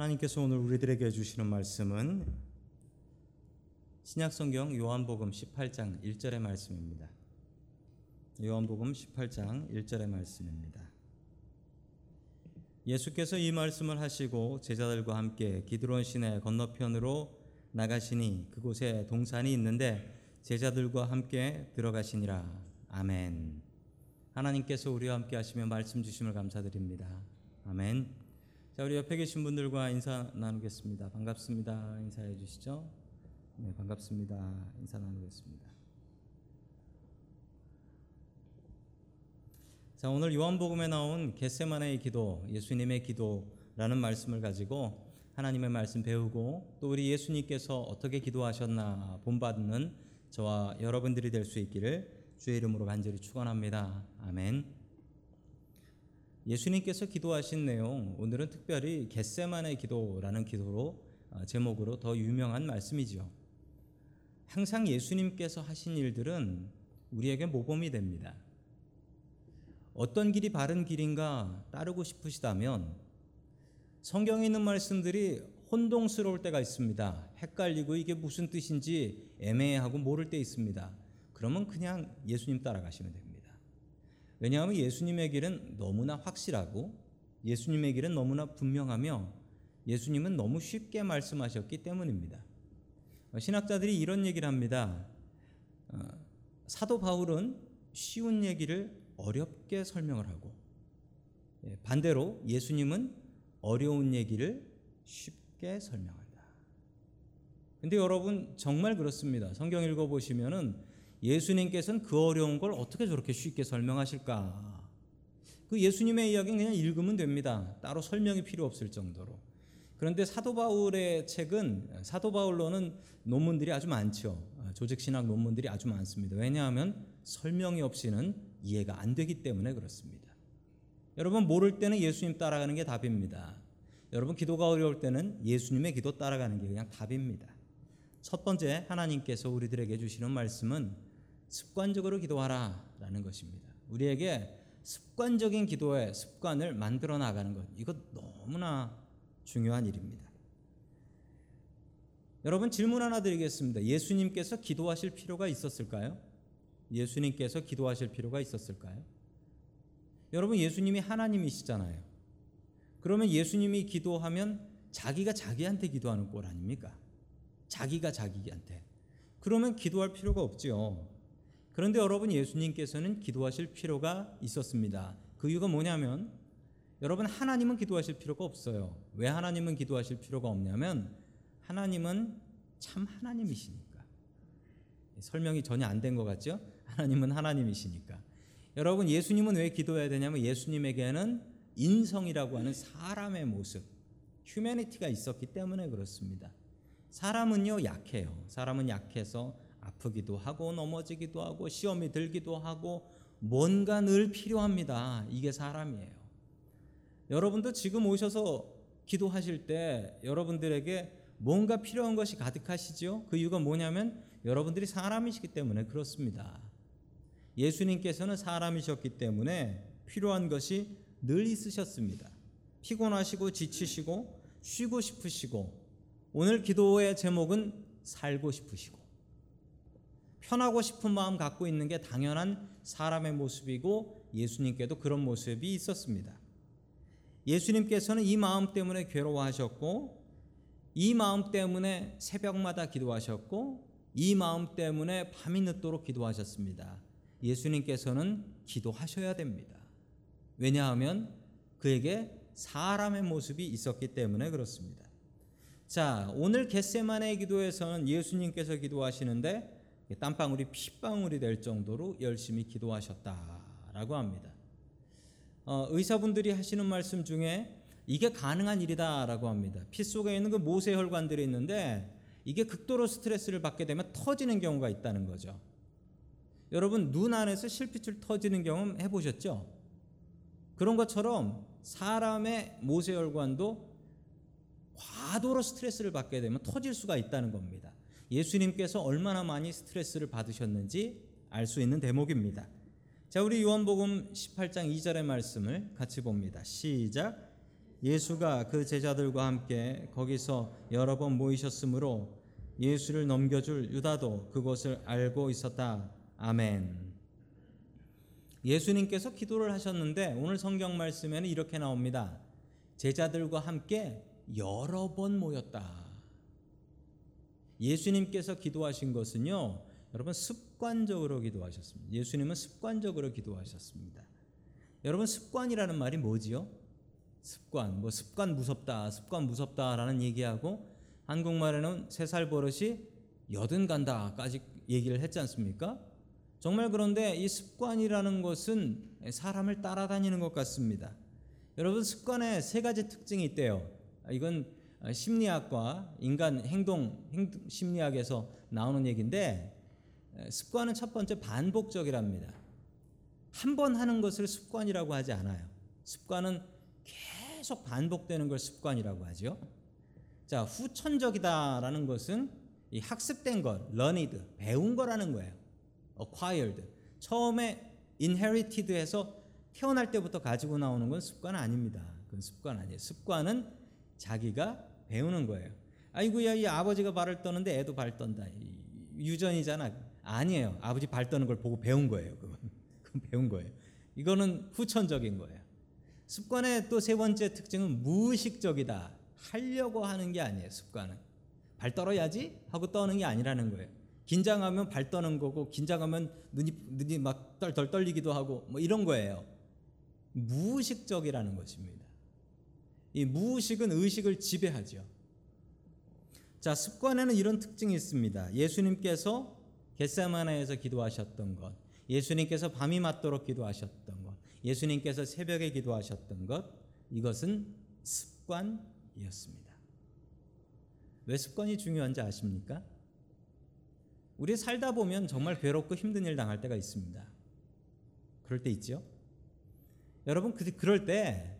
하나님께서 오늘 우리들에게 주시는 말씀은 신약성경 요한복음 18장 1절의 말씀입니다. 요한복음 18장 1절의 말씀입니다. 예수께서 이 말씀을 하시고 제자들과 함께 기드론 시내 건너편으로 나가시니 그곳에 동산이 있는데 제자들과 함께 들어가시니라. 아멘. 하나님께서 우리와 함께 하시며 말씀 주심을 감사드립니다. 아멘. 자, 우리 옆에 계신 분들과 인사 나누겠습니다. 반갑습니다. 인사해 주시죠. 네, 반갑습니다. 인사 나누겠습니다. 자, 오늘 요한복음에 나온 겟세마네의 기도, 예수님의 기도라는 말씀을 가지고 하나님의 말씀 배우고 또 우리 예수님께서 어떻게 기도하셨나 본받는 저와 여러분들이 될 수 있기를 주의 이름으로 간절히 축원합니다. 아멘. 예수님께서 기도하신 내용 오늘은 특별히 겟세만의 기도라는 기도로 어, 제목으로 더 유명한 말씀이지요. 항상 예수님께서 하신 일들은 우리에게 모범이 됩니다. 어떤 길이 바른 길인가 따르고 싶으시다면 성경에 있는 말씀들이 혼동스러울 때가 있습니다. 헷갈리고 이게 무슨 뜻인지 애매하고 모를 때 있습니다. 그러면 그냥 예수님 따라가시면 됩니다. 왜냐하면 예수님의 길은 너무나 확실하고 예수님의 길은 너무나 분명하며 예수님은 너무 쉽게 말씀하셨기 때문입니다. 신학자들이 이런 얘기를 합니다. 어, 사도 바울은 쉬운 얘기를 어렵게 설명을 하고 예, 반대로 예수님은 어려운 얘기를 쉽게 설명한다. 근데 여러분 정말 그렇습니다. 성경 읽어 보시면은 예수님께서는 그 어려운 걸 어떻게 저렇게 쉽게 설명하실까? 그 예수님의 이야기는 그냥 읽으면 됩니다. 따로 설명이 필요 없을 정도로. 그런데 사도 바울의 책은 사도 바울로는 논문들이 아주 많죠. 조직 신학 논문들이 아주 많습니다. 왜냐하면 설명이 없이는 이해가 안 되기 때문에 그렇습니다. 여러분 모를 때는 예수님 따라가는 게 답입니다. 여러분 기도가 어려울 때는 예수님의 기도 따라가는 게 그냥 답입니다. 첫 번째 하나님께서 우리들에게 주시는 말씀은 습관적으로 기도하라 라는 것입니다. 우리에게 습관적인 기도의 습관을 만들어 나가는 것 이거 너무나 중요한 일입니다. 여러분 질문 하나 드리겠습니다. 예수님께서 기도하실 필요가 있었을까요? 예수님께서 기도하실 필요가 있었을까요? 여러분 예수님이 하나님이시잖아요. 그러면 예수님이 기도하면 자기가 자기한테 기도하는 꼴 아닙니까? 자기가 자기한테. 그러면 기도할 필요가 없지요. 그런데 여러분 예수님께서는 기도하실 필요가 있었습니다. 그 이유가 뭐냐면 여러분 하나님은 기도하실 필요가 없어요. 왜 하나님은 기도하실 필요가 없냐면 하나님은 참 하나님이시니까. 설명이 전혀 안 된 것 같죠? 하나님은 하나님이시니까. 여러분 예수님은 왜 기도해야 되냐면 예수님에게는 인성이라고 하는 사람의 모습, 휴메니티가 있었기 때문에 그렇습니다. 사람은요 약해요. 사람은 약해서 아프기도 하고 넘어지기도 하고 시험이 들기도 하고 뭔가 늘 필요합니다. 이게 사람이에요. 여러분도 지금 오셔서 기도하실 때 여러분들에게 뭔가 필요한 것이 가득하시죠? 그 이유가 뭐냐면 여러분들이 사람이시기 때문에 그렇습니다. 예수님께서는 사람이셨기 때문에 필요한 것이 늘 있으셨습니다. 피곤하시고 지치시고 쉬고 싶으시고 오늘 기도의 제목은 살고 싶으시고 편하고 싶은 마음 갖고 있는 게 당연한 사람의 모습이고 예수님께도 그런 모습이 있었습니다. 예수님께서는 이 마음 때문에 괴로워하셨고 이 마음 때문에 새벽마다 기도하셨고 이 마음 때문에 밤이 늦도록 기도하셨습니다. 예수님께서는 기도하셔야 됩니다. 왜냐하면 그에게 사람의 모습이 있었기 때문에 그렇습니다. 자, 오늘 겟세만의 기도에서는 예수님께서 기도하시는데 땀방울이 핏방울이 될 정도로 열심히 기도하셨다라고 합니다. 어, 의사분들이 하시는 말씀 중에 이게 가능한 일이다라고 합니다. 피 속에 있는 그 모세 혈관들이 있는데 이게 극도로 스트레스를 받게 되면 터지는 경우가 있다는 거죠. 여러분 눈 안에서 실핏줄 터지는 경험 해보셨죠? 그런 것처럼 사람의 모세혈관도 과도로 스트레스를 받게 되면 터질 수가 있다는 겁니다. 예수님께서 얼마나 많이 스트레스를 받으셨는지 알 수 있는 대목입니다. 자, 우리 요한복음 18장 2절의 말씀을 같이 봅니다. 시작. 예수가 그 제자들과 함께 거기서 여러 번 모이셨으므로 예수를 넘겨줄 유다도 그것을 알고 있었다. 아멘. 예수님께서 기도를 하셨는데 오늘 성경 말씀에는 이렇게 나옵니다. 제자들과 함께 여러 번 모였다. 예수님께서 기도하신 것은요, 여러분 습관적으로 기도하셨습니다. 예수님은 습관적으로 기도하셨습니다. 여러분 습관이라는 말이 뭐지요? 습관, 뭐 습관 무섭다, 습관 무섭다라는 얘기하고 한국말에는 세살 버릇이 여든 간다까지 얘기를 했지 않습니까? 정말 그런데 이 습관이라는 것은 사람을 따라다니는 것 같습니다. 여러분 습관에 세 가지 특징이 있대요. 이건 심리학과 인간 행동, 행동 심리학에서 나오는 얘기인데 습관은 첫 번째 반복적이랍니다. 한 번 하는 것을 습관이라고 하지 않아요. 습관은 계속 반복되는 걸 습관이라고 하죠. 자, 후천적이다라는 것은 이 학습된 것, learned, 배운 거라는 거예요. acquired. 처음에 inherited해서 태어날 때부터 가지고 나오는 건 습관 아닙니다. 그건 습관 아니에요. 습관은 자기가 배우는 거예요. 아이고야 이 아버지가 발을 떠는데 애도 발 떤다. 유전이잖아. 아니에요. 아버지 발 떠는 걸 보고 배운 거예요. 그건, 그건 배운 거예요. 이거는 후천적인 거예요. 습관의 또 세 번째 특징은 무의식적이다. 하려고 하는 게 아니에요. 습관은 발 떨어야지 하고 떠는 게 아니라는 거예요. 긴장하면 발 떠는 거고 긴장하면 눈이 눈이 막 떨떨 떨리기도 하고 뭐 이런 거예요. 무의식적이라는 것입니다. 이 무의식은 의식을 지배하죠. 자, 습관에는 이런 특징이 있습니다. 예수님께서 겟세마나에서 기도하셨던 것, 예수님께서 밤이 맞도록 기도하셨던 것, 예수님께서 새벽에 기도하셨던 것, 이것은 습관이었습니다. 왜 습관이 중요한지 아십니까? 우리 살다 보면 정말 괴롭고 힘든 일 당할 때가 있습니다. 그럴 때 있죠? 여러분, 그, 그럴 때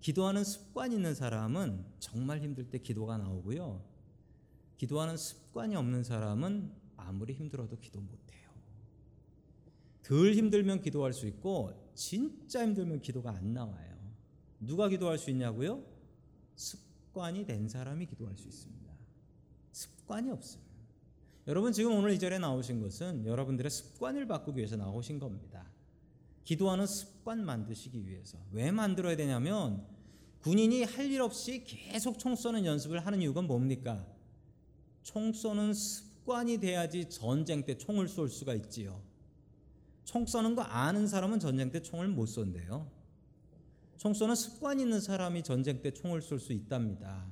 기도하는 습관 있는 사람은 정말 힘들 때 기도가 나오고요. 기도하는 습관이 없는 사람은 아무리 힘들어도 기도 못해요. 덜 힘들면 기도할 수 있고, 진짜 힘들면 기도가 안 나와요. 누가 기도할 수 있냐고요? 습관이 된 사람이 기도할 수 있습니다. 습관이 없어요. 여러분 지금 오늘 이 절에 나오신 것은 여러분들의 습관을 바꾸기 위해서 나오신 겁니다. 기도하는 습관 만드시기 위해서. 왜 만들어야 되냐면 군인이 할 일 없이 계속 총 쏘는 연습을 하는 이유가 뭡니까? 총 쏘는 습관이 돼야지 전쟁 때 총을 쏠 수가 있지요. 총 쏘는 거 아는 사람은 전쟁 때 총을 못 쏜대요. 총 쏘는 습관 있는 사람이 전쟁 때 총을 쏠 수 있답니다.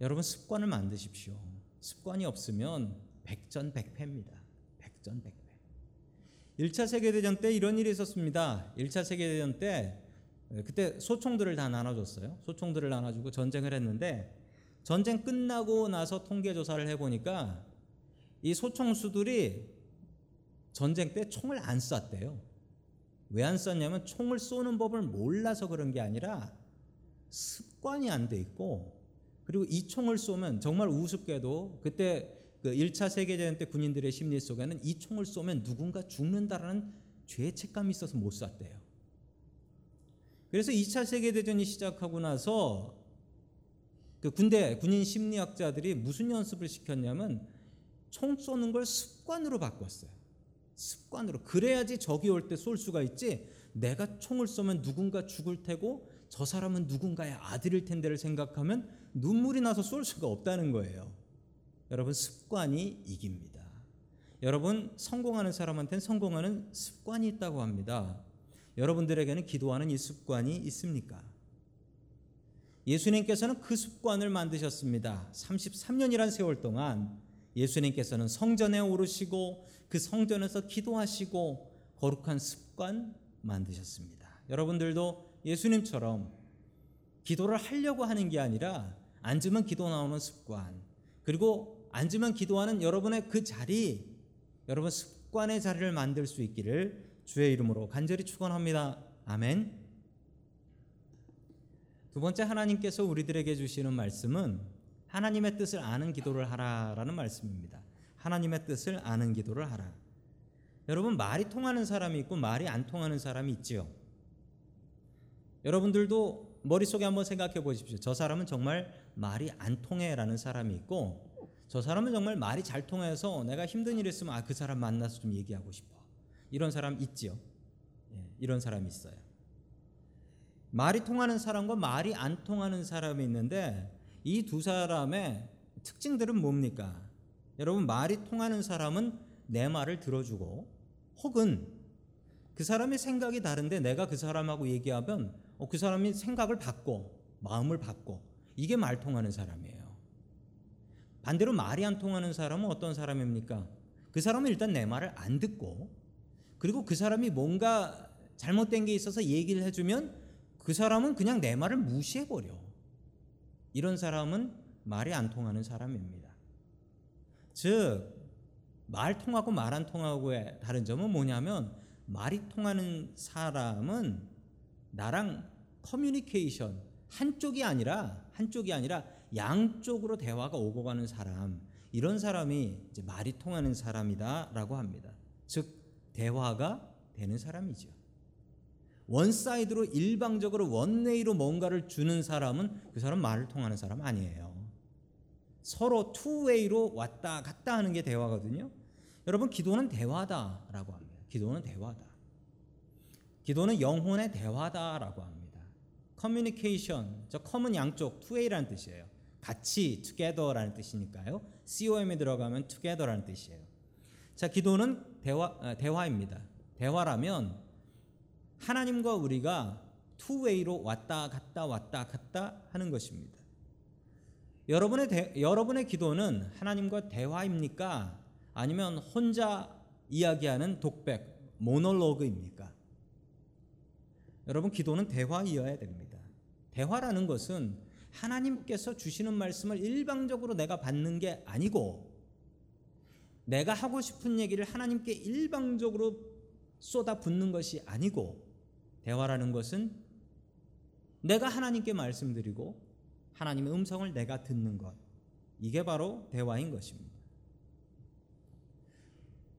여러분 습관을 만드십시오. 습관이 없으면 백전백패입니다. 백전백패. 1차 세계대전 때 이런 일이 있었습니다. 1차 세계대전 때 그때 소총들을 다 나눠줬어요. 소총들을 나눠주고 전쟁을 했는데 전쟁 끝나고 나서 통계 조사를 해보니까 이 소총수들이 전쟁 때 총을 안 쐈대요. 왜 안 쐈냐면 총을 쏘는 법을 몰라서 그런 게 아니라 습관이 안 돼 있고 그리고 이 총을 쏘면 정말 우습게도 그때 그 1차 세계대전 때 군인들의 심리 속에는 이 총을 쏘면 누군가 죽는다라는 죄책감이 있어서 못 쐈대요. 그래서 2차 세계대전이 시작하고 나서 그 군대 군인 심리학자들이 무슨 연습을 시켰냐면 총 쏘는 걸 습관으로 바꿨어요. 습관으로 그래야지 적이 올 때 쏠 수가 있지. 내가 총을 쏘면 누군가 죽을 테고 저 사람은 누군가의 아들일 텐데를 생각하면 눈물이 나서 쏠 수가 없다는 거예요. 여러분 습관이 이깁니다. 여러분 성공하는 사람한테는 성공하는 습관이 있다고 합니다. 여러분들에게는 기도하는 이 습관이 있습니까? 예수님께서는 그 습관을 만드셨습니다. 33년이란 세월 동안 예수님께서는 성전에 오르시고 그 성전에서 기도하시고 거룩한 습관 만드셨습니다. 여러분들도 예수님처럼 기도를 하려고 하는 게 아니라 앉으면 기도 나오는 습관 그리고 앉으면 기도하는 여러분의 그 자리 여러분 습관의 자리를 만들 수 있기를 주의 이름으로 간절히 축원합니다. 아멘. 두 번째 하나님께서 우리들에게 주시는 말씀은 하나님의 뜻을 아는 기도를 하라라는 말씀입니다. 하나님의 뜻을 아는 기도를 하라. 여러분 말이 통하는 사람이 있고 말이 안 통하는 사람이 있지요. 여러분들도 머릿속에 한번 생각해 보십시오. 저 사람은 정말 말이 안 통해라는 사람이 있고 저 사람은 정말 말이 잘 통해서 내가 힘든 일 있으면 아 그 사람 만나서 좀 얘기하고 싶어. 이런 사람 있지요. 예, 이런 사람이 있어요. 말이 통하는 사람과 말이 안 통하는 사람이 있는데 이 두 사람의 특징들은 뭡니까? 여러분 말이 통하는 사람은 내 말을 들어주고 혹은 그 사람의 생각이 다른데 내가 그 사람하고 얘기하면 어, 그 사람이 생각을 바꿔 마음을 바꿔 이게 말 통하는 사람이에요. 반대로 말이 안 통하는 사람은 어떤 사람입니까? 그 사람은 일단 내 말을 안 듣고 그리고 그 사람이 뭔가 잘못된 게 있어서 얘기를 해주면 그 사람은 그냥 내 말을 무시해버려. 이런 사람은 말이 안 통하는 사람입니다. 즉, 말 통하고 말 안 통하고의 다른 점은 뭐냐면 말이 통하는 사람은 나랑 커뮤니케이션 한쪽이 아니라 한쪽이 아니라 양쪽으로 대화가 오고 가는 사람 이런 사람이 이제 말이 통하는 사람이다라고 합니다. 즉 대화가 되는 사람이죠. one side로 일방적으로 one way로 뭔가를 주는 사람은 그 사람 말을 통하는 사람 아니에요. 서로 two way로 왔다 갔다 하는 게 대화거든요. 여러분 기도는 대화다라고 합니다. 기도는 대화다. 기도는 영혼의 대화다라고 합니다. 커뮤니케이션, 저 com은 양쪽, two way라는 뜻이에요. 같이 together라는 뜻이니까요. com에 들어가면 together라는 뜻이에요. 자, 기도는 대화 아, 대화입니다. 대화라면 하나님과 우리가 투웨이로 왔다 갔다 왔다 갔다 하는 것입니다. 여러분의 대, 여러분의 기도는 하나님과 대화입니까? 아니면 혼자 이야기하는 독백 모놀로그입니까? 여러분 기도는 대화이어야 됩니다. 대화라는 것은 하나님께서 주시는 말씀을 일방적으로 내가 받는 게 아니고 내가 하고 싶은 얘기를 하나님께 일방적으로 쏟아 붓는 것이 아니고 대화라는 것은 내가 하나님께 말씀드리고 하나님의 음성을 내가 듣는 것 이게 바로 대화인 것입니다.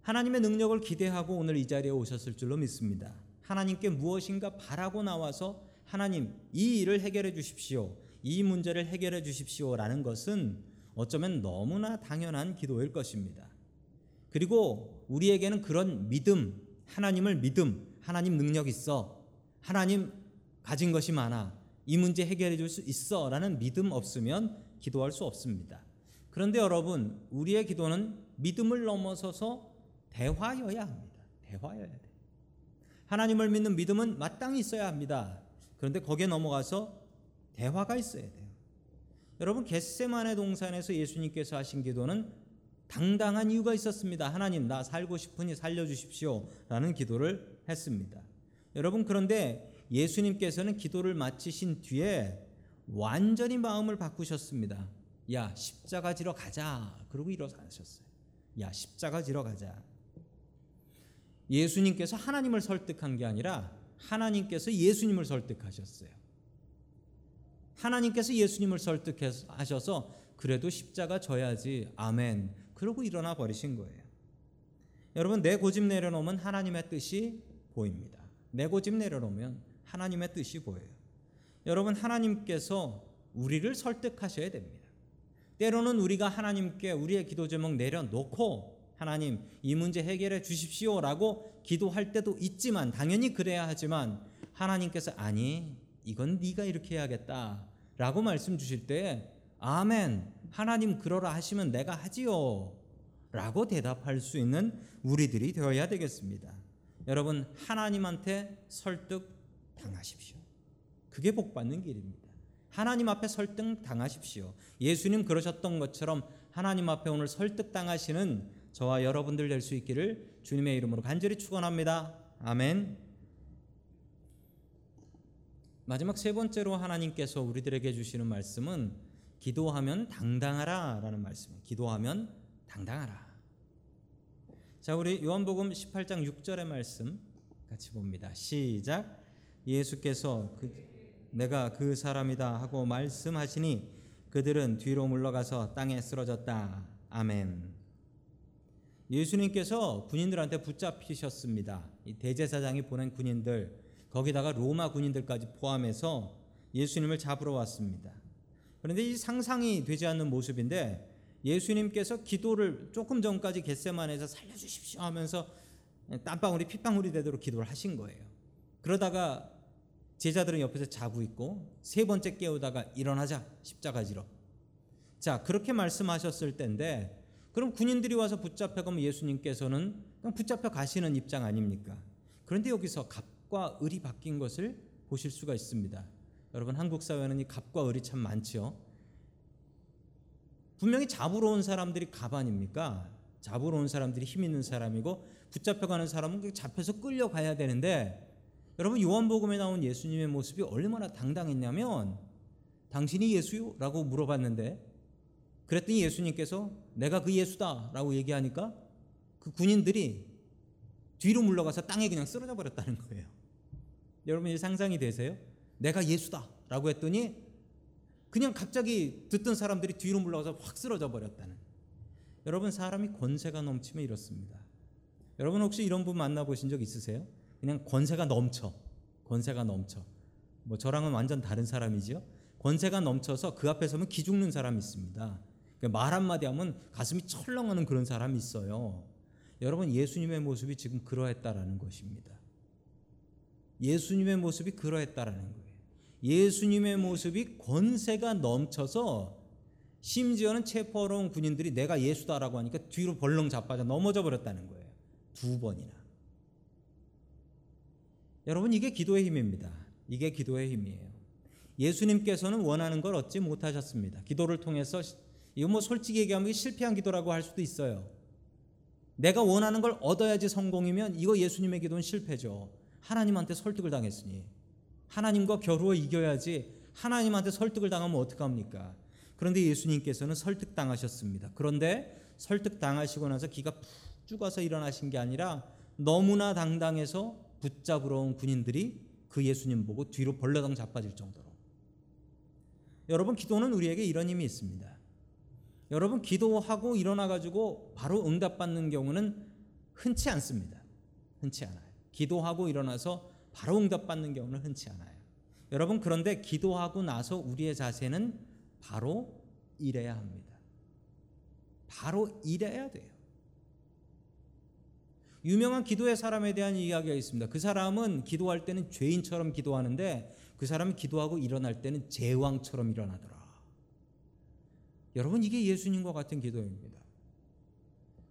하나님의 능력을 기대하고 오늘 이 자리에 오셨을 줄로 믿습니다. 하나님께 무엇인가 바라고 나와서 하나님 이 일을 해결해 주십시오. 이 문제를 해결해 주십시오라는 것은 어쩌면 너무나 당연한 기도일 것입니다. 그리고 우리에게는 그런 믿음, 하나님을 믿음, 하나님 능력 있어. 하나님 가진 것이 많아. 이 문제 해결해 줄 수 있어. 라는 믿음 없으면 기도할 수 없습니다. 그런데 여러분, 우리의 기도는 믿음을 넘어서서 대화여야 합니다. 대화여야 돼. 하나님을 믿는 믿음은 마땅히 있어야 합니다. 그런데 거기에 넘어가서 대화가 있어야 돼요. 여러분 겟세만의 동산에서 예수님께서 하신 기도는 당당한 이유가 있었습니다. 하나님 나 살고 싶으니 살려 주십시오 라는 기도를 했습니다. 여러분 그런데 예수님께서는 기도를 마치신 뒤에 완전히 마음을 바꾸셨습니다. 야 십자가 지러 가자. 그러고 일어나셨어요. 야 십자가 지러 가자. 예수님께서 하나님을 설득한 게 아니라 하나님께서 예수님을 설득하셨어요. 하나님께서 예수님을 설득하셔서 그래도 십자가 져야지. 아멘. 그러고 일어나 버리신 거예요. 여러분 내 고집 내려놓으면 하나님의 뜻이 보입니다. 내 고집 내려놓으면 하나님의 뜻이 보여요. 여러분 하나님께서 우리를 설득하셔야 됩니다. 때로는 우리가 하나님께 우리의 기도 제목 내려놓고 하나님 이 문제 해결해 주십시오라고 기도할 때도 있지만 당연히 그래야 하지만 하나님께서 아니 이건 네가 이렇게 해야겠다라고 말씀 주실 때 아멘 하나님 그러라 하시면 내가 하지요 라고 대답할 수 있는 우리들이 되어야 되겠습니다. 여러분 하나님한테 설득 당하십시오. 그게 복 받는 길입니다. 하나님 앞에 설득 당하십시오. 예수님 그러셨던 것처럼 하나님 앞에 오늘 설득 당하시는 저와 여러분들 될 수 있기를 주님의 이름으로 간절히 축원합니다. 아멘. 마지막 세 번째로 하나님께서 우리들에게 주시는 말씀은 기도하면 당당하라라는 말씀이에요. 기도하면 당당하라. 자, 우리 요한복음 18장 6절의 말씀 같이 봅니다. 시작. 예수께서 그, 내가 그 사람이다 하고 말씀하시니 그들은 뒤로 물러가서 땅에 쓰러졌다. 아멘. 예수님께서 군인들한테 붙잡히셨습니다. 이 대제사장이 보낸 군인들 거기다가 로마 군인들까지 포함해서 예수님을 잡으러 왔습니다. 그런데 이 상상이 되지 않는 모습인데 예수님께서 기도를 조금 전까지 겟세만에서 살려주십시오 하면서 땀방울이 핏방울이 되도록 기도를 하신 거예요. 그러다가 제자들은 옆에서 자고 있고 세 번째 깨우다가 일어나자 십자가 지러. 자 그렇게 말씀하셨을 때인데 그럼 군인들이 와서 붙잡혀 가면 예수님께서는 그냥 붙잡혀 가시는 입장 아닙니까? 그런데 여기서 갑 과 을이 바뀐 것을 보실 수가 있습니다. 여러분 한국 사회는 이 갑과 을이 참 많죠. 분명히 잡으러 온 사람들이 갑 아닙니까? 잡으러 온 사람들이 힘 있는 사람이고 붙잡혀가는 사람은 잡혀서 끌려가야 되는데 여러분 요한복음에 나온 예수님의 모습이 얼마나 당당했냐면 당신이 예수요?라고 물어봤는데 그랬더니 예수님께서 내가 그 예수다라고 얘기하니까 그 군인들이 뒤로 물러가서 땅에 그냥 쓰러져 버렸다는 거예요. 여러분 이 상상이 되세요? 내가 예수다 라고 했더니 그냥 갑자기 듣던 사람들이 뒤로 물러가서 확 쓰러져 버렸다는. 여러분 사람이 권세가 넘치면 이렇습니다. 여러분 혹시 이런 분 만나보신 적 있으세요? 그냥 권세가 넘쳐. 권세가 넘쳐. 뭐 저랑은 완전 다른 사람이지요. 권세가 넘쳐서 그 앞에 서면 기죽는 사람이 있습니다. 그러니까 말 한마디 하면 가슴이 철렁하는 그런 사람이 있어요. 여러분 예수님의 모습이 지금 그러했다라는 것입니다. 예수님의 모습이 그러했다라는 거예요. 예수님의 모습이 권세가 넘쳐서 심지어는 체포하러 온 군인들이 내가 예수다라고 하니까 뒤로 벌렁 자빠져 넘어져 버렸다는 거예요. 두 번이나. 여러분 이게 기도의 힘입니다. 이게 기도의 힘이에요. 예수님께서는 원하는 걸 얻지 못하셨습니다. 기도를 통해서 이거 뭐 솔직히 얘기하면 실패한 기도라고 할 수도 있어요. 내가 원하는 걸 얻어야지 성공이면 이거 예수님의 기도는 실패죠. 하나님한테 설득을 당했으니 하나님과 겨루어 이겨야지 하나님한테 설득을 당하면 어떡합니까? 그런데 예수님께서는 설득 당하셨습니다. 그런데 설득 당하시고 나서 기가 푹 죽어서 일어나신 게 아니라 너무나 당당해서 붙잡으러 온 군인들이 그 예수님 보고 뒤로 벌레당 자빠질 정도로. 여러분 기도는 우리에게 이런 힘이 있습니다. 여러분 기도하고 일어나 가지고 바로 응답받는 경우는 흔치 않습니다. 흔치 않아요. 기도하고 일어나서 바로 응답받는 경우는 흔치 않아요. 여러분 그런데 기도하고 나서 우리의 자세는 바로 일해야 합니다. 바로 일해야 돼요. 유명한 기도의 사람에 대한 이야기가 있습니다. 그 사람은 기도할 때는 죄인처럼 기도하는데 그 사람이 기도하고 일어날 때는 제왕처럼 일어나더라. 여러분 이게 예수님과 같은 기도입니다.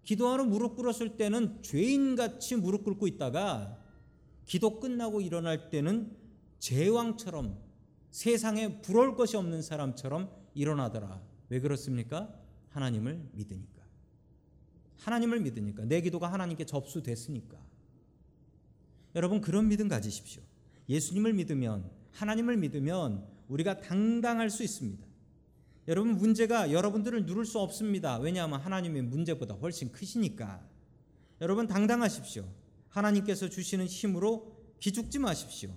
기도하러 무릎 꿇었을 때는 죄인같이 무릎 꿇고 있다가 기도 끝나고 일어날 때는 제왕처럼 세상에 부러울 것이 없는 사람처럼 일어나더라. 왜 그렇습니까? 하나님을 믿으니까. 하나님을 믿으니까. 내 기도가 하나님께 접수됐으니까. 여러분 그런 믿음 가지십시오. 예수님을 믿으면 하나님을 믿으면 우리가 당당할 수 있습니다. 여러분 문제가 여러분들을 누를 수 없습니다. 왜냐하면 하나님의 문제보다 훨씬 크시니까. 여러분 당당하십시오. 하나님께서 주시는 힘으로 기죽지 마십시오.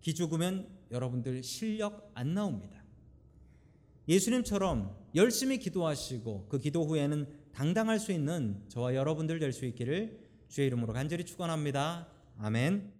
기죽으면 여러분들 실력 안 나옵니다. 예수님처럼 열심히 기도하시고 그 기도 후에는 당당할 수 있는 저와 여러분들 될 수 있기를 주의 이름으로 간절히 축원합니다. 아멘.